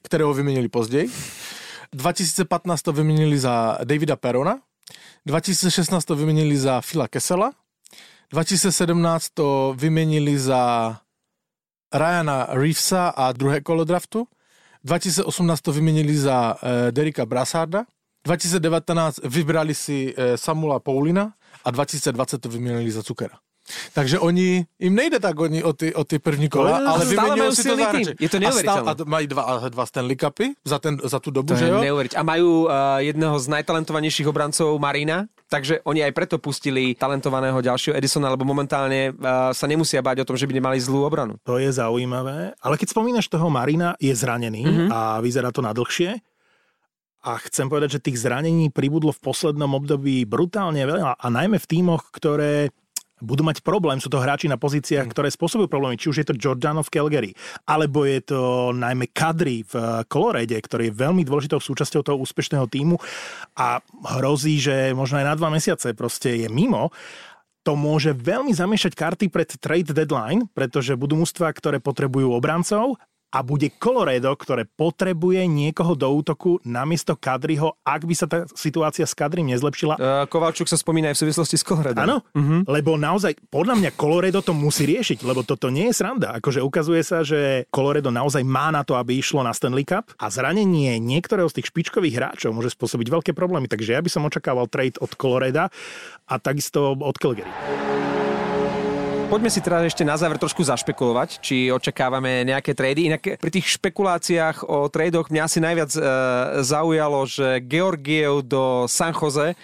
kterého vyměnili později. 2015 to vyměnili za Davida Perona, 2016 to vyměnili za Phila Kessela, 2017 to vyměnili za Ryana Reevesa a druhé kolo draftu. 2018 to vyměnili za uh, Derika Brassarda. 2019 vybrali si uh, Samula Paulina a 2020 to vyměnili za Cukera. Takže oni, im nejde tak oni o ty, o ty první kola, To je- ale majú si to silný za tým. hráče. Je to a, neuveriteľné. a mají dva, dva Stanley Cupy za, ten, za tú dobu, To že je jo? A majú uh, jedného z najtalentovanejších obrancov Marina, takže oni aj preto pustili talentovaného ďalšieho Edisona, lebo momentálne uh, sa nemusia báť o tom, že by nemali zlú obranu. To je zaujímavé. Ale keď spomínaš toho Marina, je zranený mm-hmm. a vyzerá to na dlhšie. A chcem povedať, že tých zranení pribudlo v poslednom období brutálne veľa. A najmä v tímoch, ktoré budú mať problém. Sú to hráči na pozíciách, ktoré spôsobujú problémy. Či už je to Giordano v Calgary, alebo je to najmä Kadri v eh, Colorade, ktorý je veľmi dôležitou súčasťou toho úspešného týmu a hrozí, že možno aj na dva mesiace proste je mimo to môže veľmi zamiešať karty pred trade deadline, pretože budú mužstva, ktoré potrebujú obrancov a bude Colorado, ktoré potrebuje niekoho do útoku namiesto Kadriho, ak by sa tá situácia s Kadrim nezlepšila. Uh, Kovalčuk sa spomína aj v súvislosti s Colorado. Áno, uh-huh. lebo naozaj, podľa mňa Colorado to musí riešiť, lebo toto nie je sranda. Akože ukazuje sa, že Colorado naozaj má na to, aby išlo na Stanley Cup a zranenie niektorého z tých špičkových hráčov môže spôsobiť veľké problémy. Takže ja by som očakával trade od Colorado a takisto od Calgary. Poďme si teda ešte na záver trošku zašpekulovať, či očakávame nejaké trady. Inak pri tých špekuláciách o tradoch mňa asi najviac e, zaujalo, že Georgiev do San Jose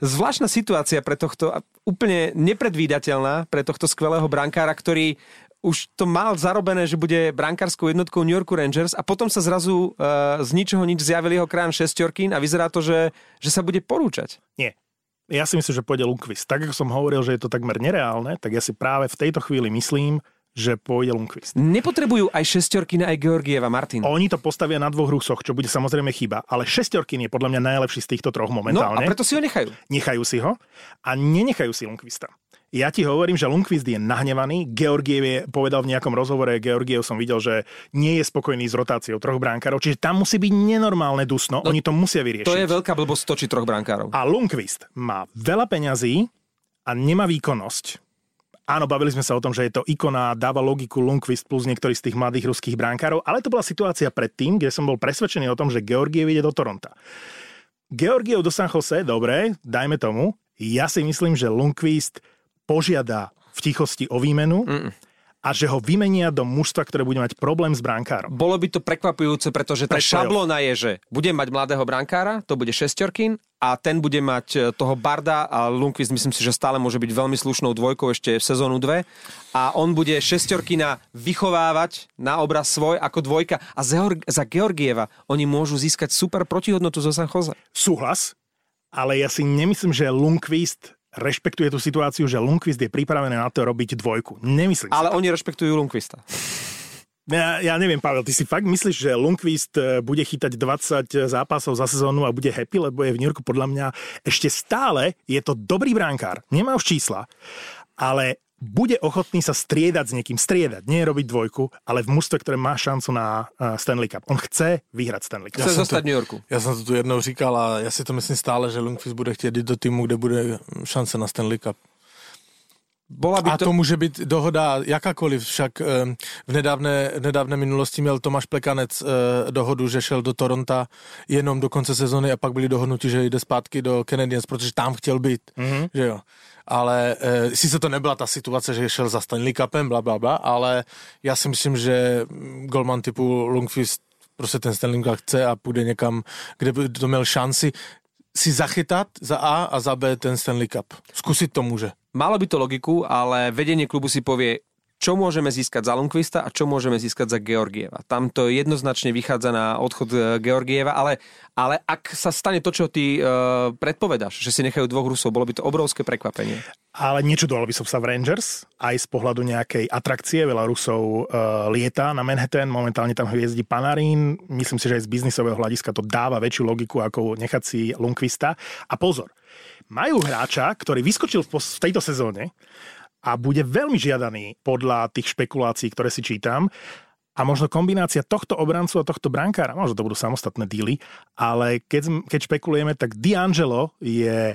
zvláštna situácia pre tohto, úplne nepredvídateľná pre tohto skvelého brankára, ktorý už to mal zarobené, že bude brankárskou jednotkou New Yorku Rangers a potom sa zrazu e, z ničoho nič zjavil jeho krán šestorkín a vyzerá to, že, že sa bude porúčať. Nie. Ja si myslím, že pôjde Lundqvist. Tak ako som hovoril, že je to takmer nereálne, tak ja si práve v tejto chvíli myslím, že pôjde Lundqvist. Nepotrebujú aj šestorkín, aj Georgieva, Martin. Oni to postavia na dvoch Rusoch, čo bude samozrejme chyba, ale šestorkin je podľa mňa najlepší z týchto troch No a momentálne. preto si ho nechajú. Nechajú si ho a nenechajú si Lundqvista. Ja ti hovorím, že Lundqvist je nahnevaný. Georgiev je povedal v nejakom rozhovore, Georgiev som videl, že nie je spokojný s rotáciou troch brankárov, čiže tam musí byť nenormálne dusno, no, oni to musia vyriešiť. To je veľká blbosť točiť troch brankárov. A Lundqvist má veľa peňazí a nemá výkonnosť. Áno, bavili sme sa o tom, že je to ikona, dáva logiku Lundqvist plus niektorý z tých mladých ruských brankárov, ale to bola situácia predtým, kde som bol presvedčený o tom, že Georgiev ide do Toronta. Georgiev do San Jose, dobre, dajme tomu. Ja si myslím, že Lundqvist požiada v tichosti o výmenu Mm-mm. a že ho vymenia do mužstva, ktoré bude mať problém s brankárom. Bolo by to prekvapujúce, pretože tá šablona je, že bude mať mladého brankára, to bude šestorkin a ten bude mať e, toho Barda a Lundqvist myslím si, že stále môže byť veľmi slušnou dvojkou ešte v sezónu 2 a on bude šestorkina vychovávať na obraz svoj ako dvojka a za Georgieva oni môžu získať super protihodnotu zo San Jose. Súhlas, ale ja si nemyslím, že Lundqvist rešpektuje tú situáciu, že Lundqvist je pripravený na to robiť dvojku. Nemyslím Ale si oni rešpektujú Lundqvista. Ja, ja neviem, Pavel, ty si fakt myslíš, že Lundqvist e, bude chytať 20 zápasov za sezónu a bude happy, lebo je v New Yorku podľa mňa ešte stále je to dobrý bránkár, nemá už čísla, ale bude ochotný sa striedať s niekým, striedať, nie robiť dvojku, ale v mústve, ktoré má šancu na uh, Stanley Cup. On chce vyhrať Stanley Cup. Chce ja zostať v New Yorku. Ja som to tu jednou říkal a ja si to myslím stále, že Lundqvist bude chtieť ísť do týmu, kde bude šance na Stanley Cup. Bola by a to... to může být dohoda jakákoliv, však v nedávné, v nedávné minulosti měl Tomáš Plekanec eh, dohodu, že šel do Toronta jenom do konce sezony a pak byli dohodnutí, že jde zpátky do Canadiens, protože tam chtěl být, mm-hmm. že jo. Ale e, sice to nebyla ta situace, že šel za Stanley Cupem, bla, bla, bla, ale já si myslím, že golman typu Lundqvist prostě ten Stanley Cup chce a půjde někam, kde by to měl šanci si zachytať za A a za B ten Stanley Cup. Skúsiť to môže. Malo by to logiku, ale vedenie klubu si povie, čo môžeme získať za Lundqvista a čo môžeme získať za Georgieva. Tam to jednoznačne vychádza na odchod e, Georgieva, ale, ale ak sa stane to, čo ty uh, predpovedáš, že si nechajú dvoch Rusov, bolo by to obrovské prekvapenie. Ale nečudoval by som sa v Rangers, aj z pohľadu nejakej atrakcie. Veľa Rusov uh, lieta na Manhattan, momentálne tam hviezdí Panarín. Myslím si, že aj z biznisového hľadiska to dáva väčšiu logiku, ako nechať si Lundqvista. A pozor, majú hráča, ktorý vyskočil v, v tejto sezóne a bude veľmi žiadaný podľa tých špekulácií, ktoré si čítam. A možno kombinácia tohto obrancu a tohto brankára, možno to budú samostatné díly, ale keď, keď špekulujeme, tak D'Angelo je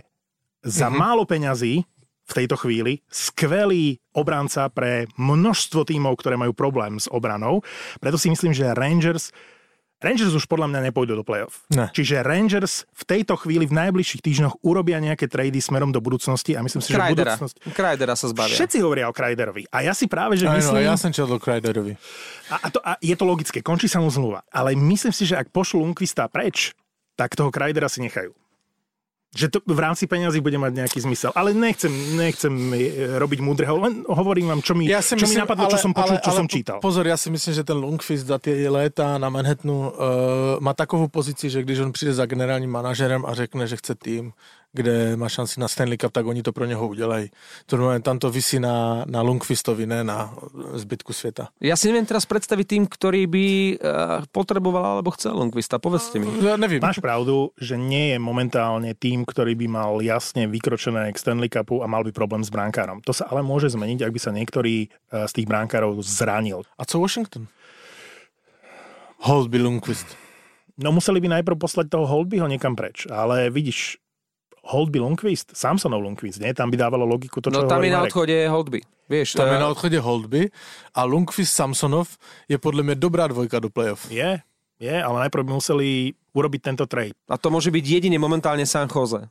za mm-hmm. málo peňazí v tejto chvíli skvelý obranca pre množstvo tímov, ktoré majú problém s obranou. Preto si myslím, že Rangers Rangers už podľa mňa nepôjdu do play-off. Ne. Čiže Rangers v tejto chvíli v najbližších týždňoch urobia nejaké trady smorom do budúcnosti a myslím si, Kreidera. že budúcnosť... Kreidera sa zbavia. Všetci hovoria o Kreiderovi. A ja si práve, že Aj, myslím... No, ja som čel do Kreiderovi. A, a, to, a je to logické, končí sa mu zmluva. Ale myslím si, že ak pošlu Lundqvista preč, tak toho Kreidera si nechajú že to v rámci peňazí bude mať nejaký zmysel. Ale nechcem, nechcem e, robiť múdreho, len hovorím vám, čo mi, ja čo myslím, mi napadlo, ale, čo som počul, ale, čo ale, som čítal. Pozor, ja si myslím, že ten Lundqvist za tie léta na Manhattanu uh, má takovou pozici, že když on přijde za generálním manažerem a řekne, že chce tým, kde má šanci na Stanley Cup, tak oni to pro neho udělají. To znamená, tam to vysí na, na Lundqvistovi, ne na zbytku sveta. Ja si neviem teraz predstaviť tým, ktorý by uh, potreboval alebo chcel Lundqvista. Povedzte mi. Ja neviem. Máš pravdu, že nie je momentálne tým, ktorý by mal jasne vykročené k Stanley Cupu a mal by problém s bránkárom. To sa ale môže zmeniť, ak by sa niektorý uh, z tých brankárov zranil. A co Washington? Holtby Lundqvist. No museli by najprv poslať toho Holtbyho niekam preč, ale vidíš, Holdby Lundqvist, Samsonov Lundqvist, nie? Tam by dávalo logiku to, čo No tam je na odchode Holdby. Vieš, tam je na odchode Holdby a Lundqvist Samsonov je podľa mňa dobrá dvojka do playoff. Je, je, ale najprv by museli urobiť tento trade. A to môže byť jedine momentálne San Jose.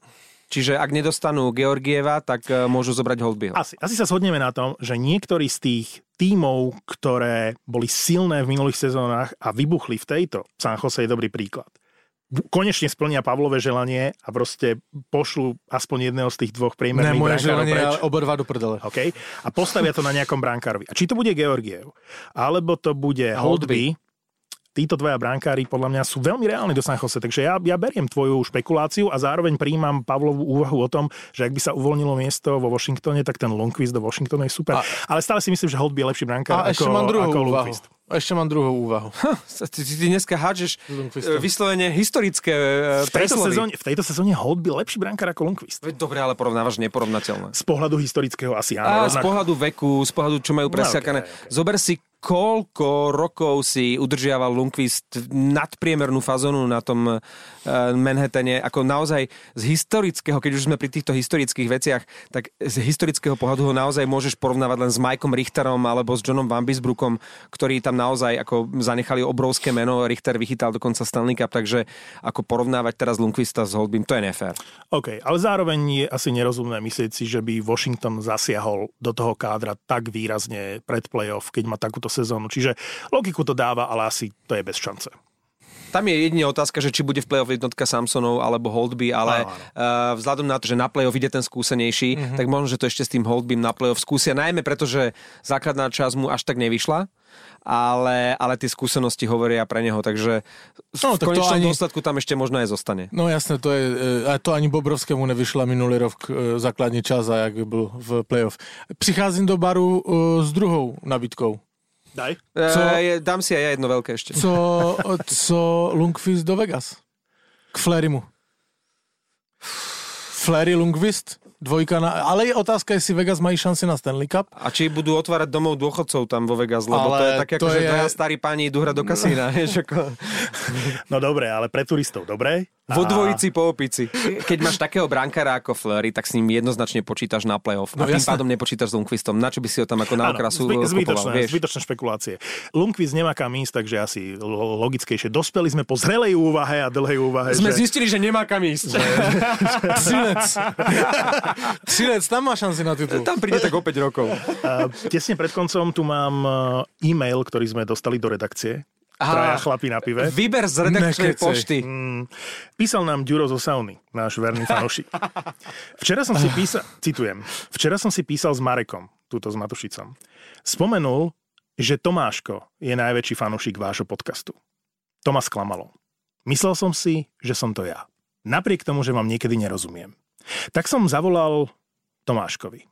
Čiže ak nedostanú Georgieva, tak e, môžu zobrať Holdbyho. Asi, asi sa shodneme na tom, že niektorí z tých tímov, ktoré boli silné v minulých sezónach a vybuchli v tejto, San Jose je dobrý príklad konečne splnia Pavlové želanie a proste pošlu aspoň jedného z tých dvoch priemerných ne, moje želanie preč. oba do prdele. Okay? A postavia to na nejakom brankárovi. A či to bude Georgiev, alebo to bude Holdby, títo dvaja brankári podľa mňa sú veľmi reálni do San Jose, takže ja, ja beriem tvoju špekuláciu a zároveň príjmam Pavlovú úvahu o tom, že ak by sa uvoľnilo miesto vo Washingtone, tak ten Lundqvist do Washingtonu je super. A, Ale stále si myslím, že Holdby je lepší brankár a ako, ešte mám druhú ako. Lundqvist. Ešte mám druhú úvahu. Ha, ty, ty dneska hádžeš e, vyslovene historické e, v tejto, sezóne, v tejto sezóne Holt byl lepší brankár ako Lundqvist. Dobre, ale porovnávaš neporovnateľné. Z pohľadu historického asi áno. A z pohľadu veku, z pohľadu, čo majú presiakané. No, okay, okay. Zober si koľko rokov si udržiaval Lundqvist nadpriemernú fazonu na tom uh, Manhattane, ako naozaj z historického, keď už sme pri týchto historických veciach, tak z historického pohľadu ho naozaj môžeš porovnávať len s Mikeom Richterom alebo s Johnom Van Bisbrookom, ktorí tam naozaj ako zanechali obrovské meno. Richter vychytal dokonca Stanley Cup, takže ako porovnávať teraz Lundqvista s Holbym, to je nefér. OK, ale zároveň je asi nerozumné myslieť si, že by Washington zasiahol do toho kádra tak výrazne pred playoff, keď má takúto sezónu. Čiže logiku to dáva, ale asi to je bez šance. Tam je jedine otázka, že či bude v play-off jednotka Samsonov alebo Holdby, ale uh, vzhľadom na to, že na play-off ide ten skúsenejší, mm-hmm. tak možno, že to ešte s tým Holdbym na play-off skúsia, najmä preto, že základná časť mu až tak nevyšla ale, ale tie skúsenosti hovoria pre neho, takže no, v konečnom ani... dôsledku tam ešte možno aj zostane. No jasné, to je, a to ani Bobrovskému nevyšla minulý rok e, základní čas a jak byl v playoff. Přicházím do baru s druhou nabídkou. Daj. Co, e, dám si aj ja jedno veľké ešte. Co, co Lundqvist do Vegas? K Flerymu. Flery Lundqvist? Dvojka na... Ale je otázka, jestli Vegas mají šanci na Stanley Cup. A či budú otvárať domov dôchodcov tam vo Vegas, lebo ale to je také, ako, že je... starí páni idú hrať do kasína. no dobre, ale pre turistov, dobre? Vo dvojici po opici. Keď máš takého brankára ako Fleury, tak s ním jednoznačne počítaš na playoff. No, a tým jasné. pádom nepočítaš s Lundqvistom. Na čo by si ho tam ako na okrasu zby, zbytočné, vieš? zbytočné špekulácie. Lundqvist nemá kam ísť, takže asi logickejšie. Dospeli sme po zrelej úvahe a dlhej úvahe. Sme že... zistili, že nemá kam ísť. Trinec. Trinec, tam má šanci na titul. Tam príde tak o 5 rokov. Uh, tesne pred koncom tu mám e-mail, ktorý sme dostali do redakcie Aha, traja chlapí na pive. Výber z redakčnej pošty. Mm, písal nám Ďuro zo Sauny, náš verný fanošik. Včera som si písal, citujem, včera som si písal s Marekom, túto s Matušicom. Spomenul, že Tomáško je najväčší fanúšik vášho podcastu. To ma sklamalo. Myslel som si, že som to ja. Napriek tomu, že vám niekedy nerozumiem. Tak som zavolal Tomáškovi.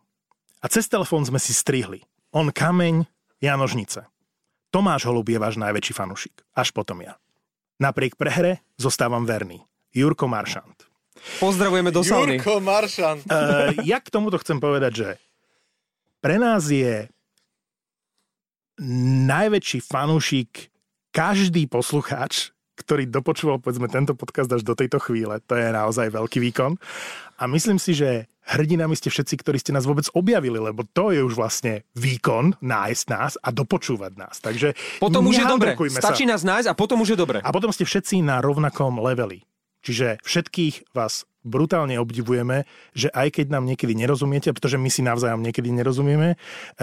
A cez telefón sme si strihli. On kameň, ja nožnice. Tomáš Holub je váš najväčší fanúšik. Až potom ja. Napriek prehre zostávam verný. Jurko Maršant. Pozdravujeme do sauny. Jurko Maršant. Uh, ja k tomuto chcem povedať, že pre nás je najväčší fanúšik každý poslucháč, ktorý dopočúval povedzme tento podcast až do tejto chvíle. To je naozaj veľký výkon. A myslím si, že hrdinami ste všetci, ktorí ste nás vôbec objavili, lebo to je už vlastne výkon nájsť nás a dopočúvať nás. Takže potom už je dobre. Stačí sa. nás nájsť a potom už je dobre. A potom ste všetci na rovnakom leveli. Čiže všetkých vás brutálne obdivujeme, že aj keď nám niekedy nerozumiete, pretože my si navzájom niekedy nerozumieme, e,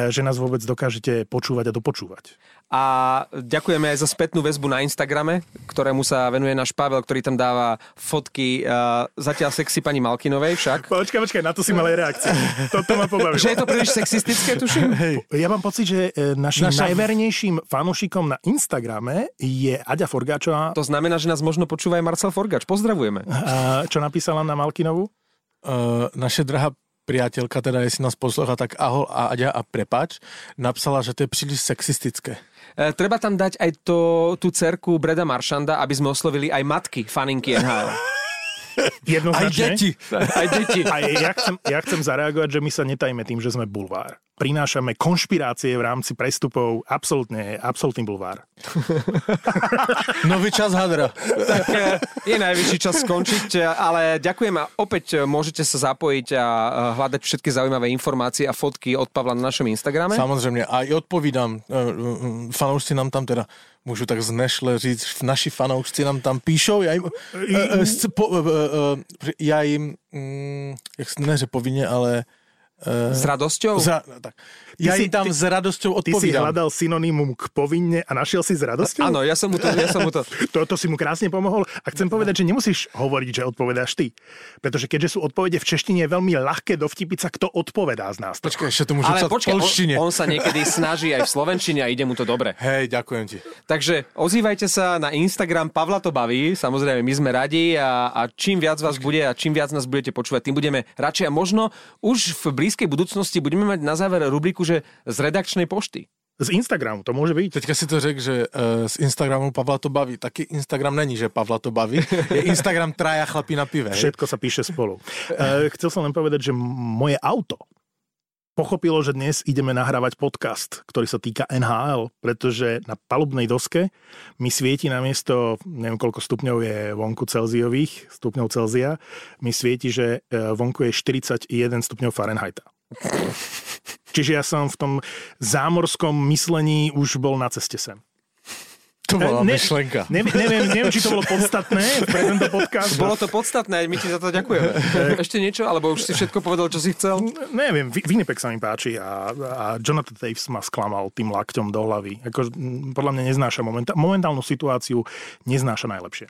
že nás vôbec dokážete počúvať a dopočúvať. A ďakujeme aj za spätnú väzbu na Instagrame, ktorému sa venuje náš Pavel, ktorý tam dáva fotky uh, zatiaľ sexy pani Malkinovej však. Počkaj, počkaj, na to si mal aj reakciu. Toto ma pobavilo. že je to príliš sexistické, tuším? Hej. Ja mám pocit, že e, našim Naša... najvernejším fanúšikom na Instagrame je Aďa Forgáčová. To znamená, že nás možno počúva aj Marcel Forgáč. Pozdravujeme. A, čo napísala na Malkinovu? Uh, naše drahá priateľka, teda jestli nás posloucha, tak ahol a Aďa a prepač, napsala, že to je príliš sexistické. E, treba tam dať aj to, tú cerku Breda Maršanda, aby sme oslovili aj matky faninky NHL. Jednoznačne. Aj deti. Aj deti. A ja chcem, ja chcem zareagovať, že my sa netajme tým, že sme bulvár. Prinášame konšpirácie v rámci prestupov. Absolútne, absolútny bulvár. Nový čas hadra. Tak e, je najvyšší čas skončiť, ale ďakujem a opäť môžete sa zapojiť a hľadať všetky zaujímavé informácie a fotky od Pavla na našom Instagrame. Samozrejme, aj odpovídam. E, fanoušci nám tam teda můžu tak znešle říct, naši fanoušci nám tam píšou, já jim, uh, uh, uh, uh, já jim, um, jak neře povinně, ale s radosťou? Za, tak. Ja si, im tam ty, s radosťou odpovídam. Ty si hľadal synonymum k povinne a našiel si s radosťou? Áno, ja som mu to... Ja som mu to... to, to si mu krásne pomohol. A chcem povedať, že nemusíš hovoriť, že odpovedáš ty. Pretože keďže sú odpovede v češtine, je veľmi ľahké dovtipiť sa, kto odpovedá z nás. Počkaj, ešte to môžem Ale počkaj, on, on, sa niekedy snaží aj v slovenčine a ide mu to dobre. Hej, ďakujem ti. Takže ozývajte sa na Instagram Pavla to baví. Samozrejme, my sme radi a, a čím viac vás bude a čím viac nás budete počúvať, tým budeme radšej a možno už v blízkej budúcnosti budeme mať na záver rubriku, že z redakčnej pošty. Z Instagramu, to môže byť. Teďka si to řekl, že uh, z Instagramu Pavla to baví. Taky Instagram není, že Pavla to baví. Je Instagram traja chlapí na pive. Všetko sa píše spolu. Uh, chcel som len povedať, že moje auto pochopilo, že dnes ideme nahrávať podcast, ktorý sa týka NHL, pretože na palubnej doske mi svieti namiesto, neviem koľko stupňov je vonku Celziových, stupňov Celzia, mi svieti, že e, vonku je 41 stupňov Fahrenheita. Čiže ja som v tom zámorskom myslení už bol na ceste sem. To bola Ne- myšlenka. Neviem, neviem, neviem, či to bolo podstatné pre tento podcast. Bolo to podstatné, my ti za to ďakujeme. Ešte niečo, alebo už si všetko povedal, čo si chcel? Neviem, Vi- Winnipeg sa mi páči a, a Jonathan Taves ma sklamal tým lakťom do hlavy. Ako, podľa mňa neznáša momentá- momentálnu situáciu, neznáša najlepšie.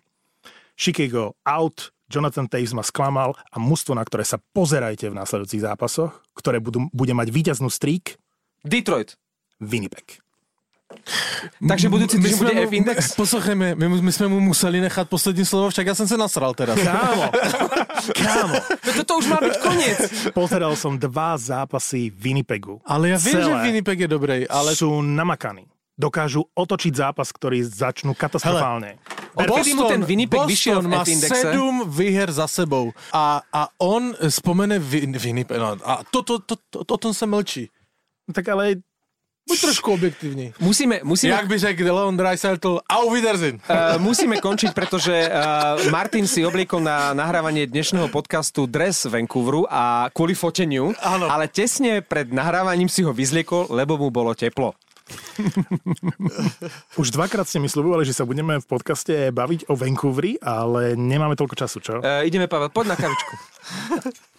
Chicago out, Jonathan Taves ma sklamal a mužstvo, na ktoré sa pozerajte v následujúcich zápasoch, ktoré budú, bude mať víťaznú streak, Detroit. Winnipeg. Takže budúci týždeň bude mu, F-index? Poslouchejme, my, my jsme mu museli nechat poslední slovo, však já jsem se nasral teraz. Kámo, kámo, Toto už má byť koniec. pozeral som dva zápasy Winnipegu. Ale ja viem, že Celé Winnipeg je dobrej, ale sú namakaní. Dokážu otočiť zápas, ktorý začnú katastrofálne. Odkedy mu ten Winnipeg vyšiel v má sedm výher za sebou a, a on spomene Win, Winnipeg. No, a to, to, to, to, o tom se mlčí. Tak ale Buď trošku objektivní. Musíme, musíme, Jak by řekl Leon Dreisaitl, au Wiedersehen. Uh, musíme končiť, pretože uh, Martin si obliekol na nahrávanie dnešného podcastu dres Vancouveru a kvôli foteniu, Áno. ale tesne pred nahrávaním si ho vyzliekol, lebo mu bolo teplo. Už dvakrát ste mi slubovali, že sa budeme v podcaste baviť o Vancouveri, ale nemáme toľko času, čo? Uh, ideme, Pavel, poď na kavičku.